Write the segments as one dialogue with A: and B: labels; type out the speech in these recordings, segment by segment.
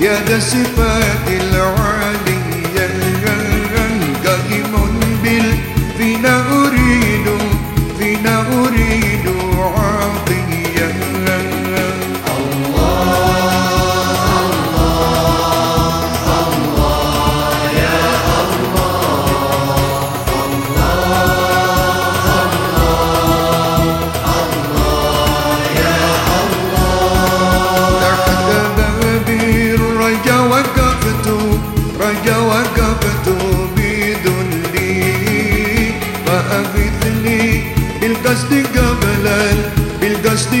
A: يد صفات العالية قائم بال فينا أريد فينا أريد فأغثني بالقصد قبل ال- بالقصد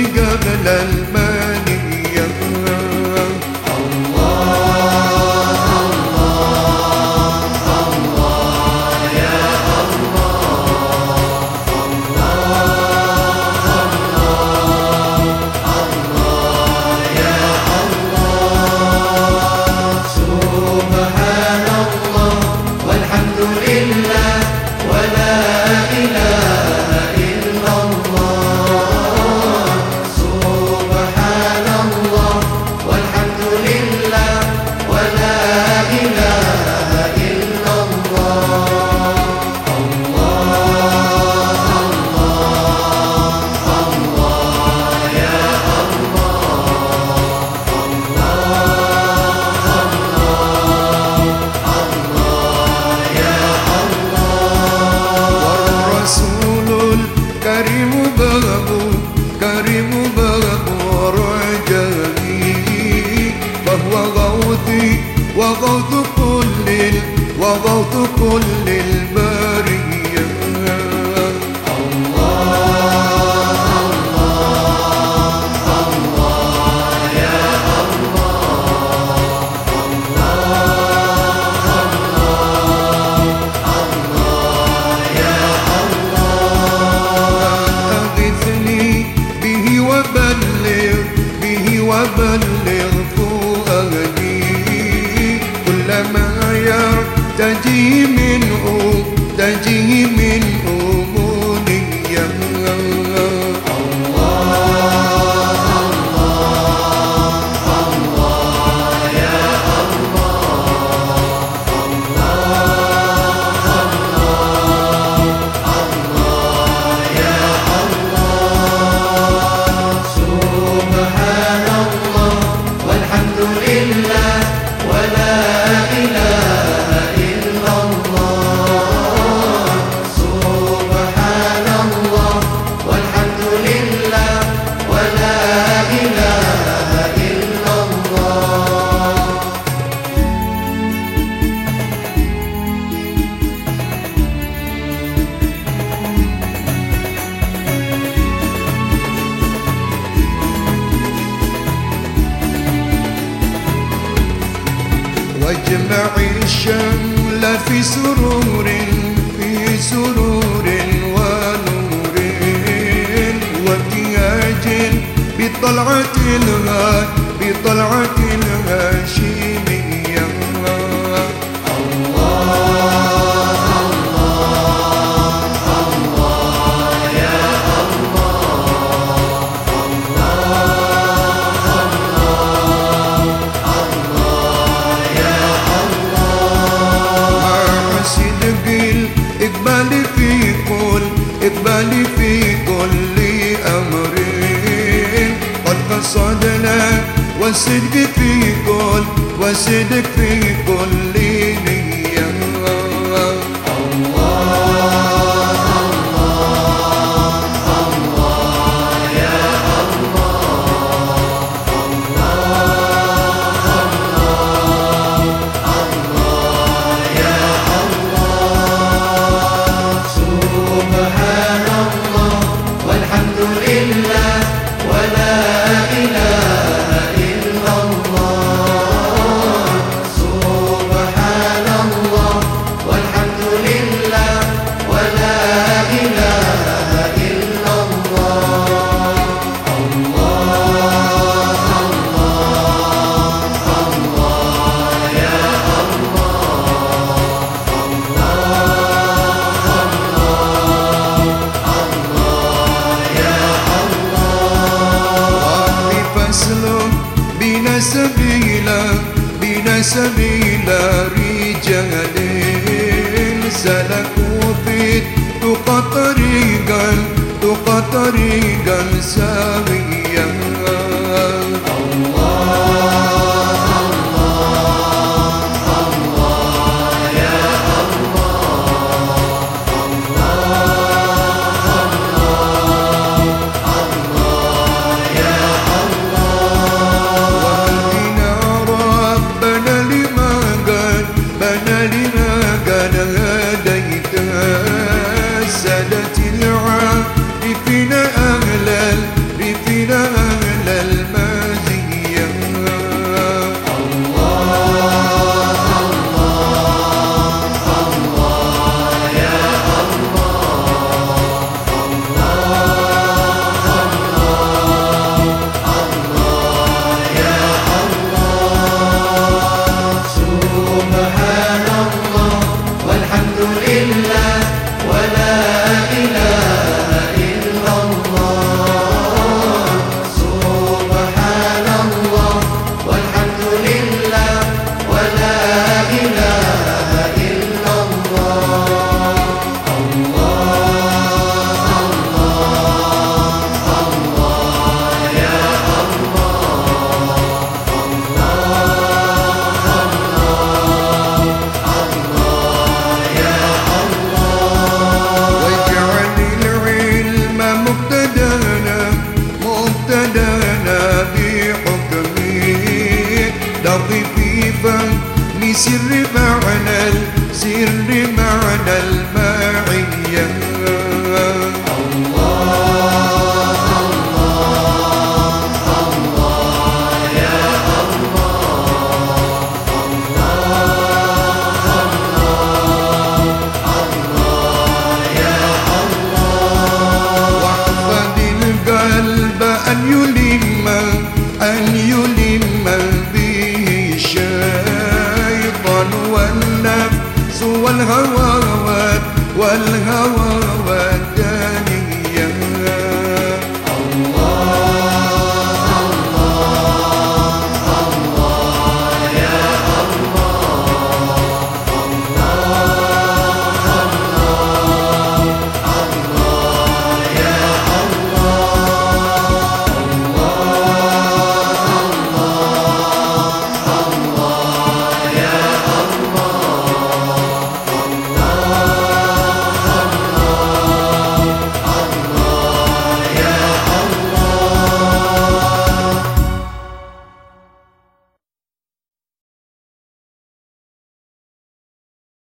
A: وغوث كل واجمع الشمل في سرور في سرور ونور. بطلعة الها إقبال في كل أمر. قد قصدنا والصدق في كل والصدق في كل سلكوا في التقى طريقا تقى طريقا سويا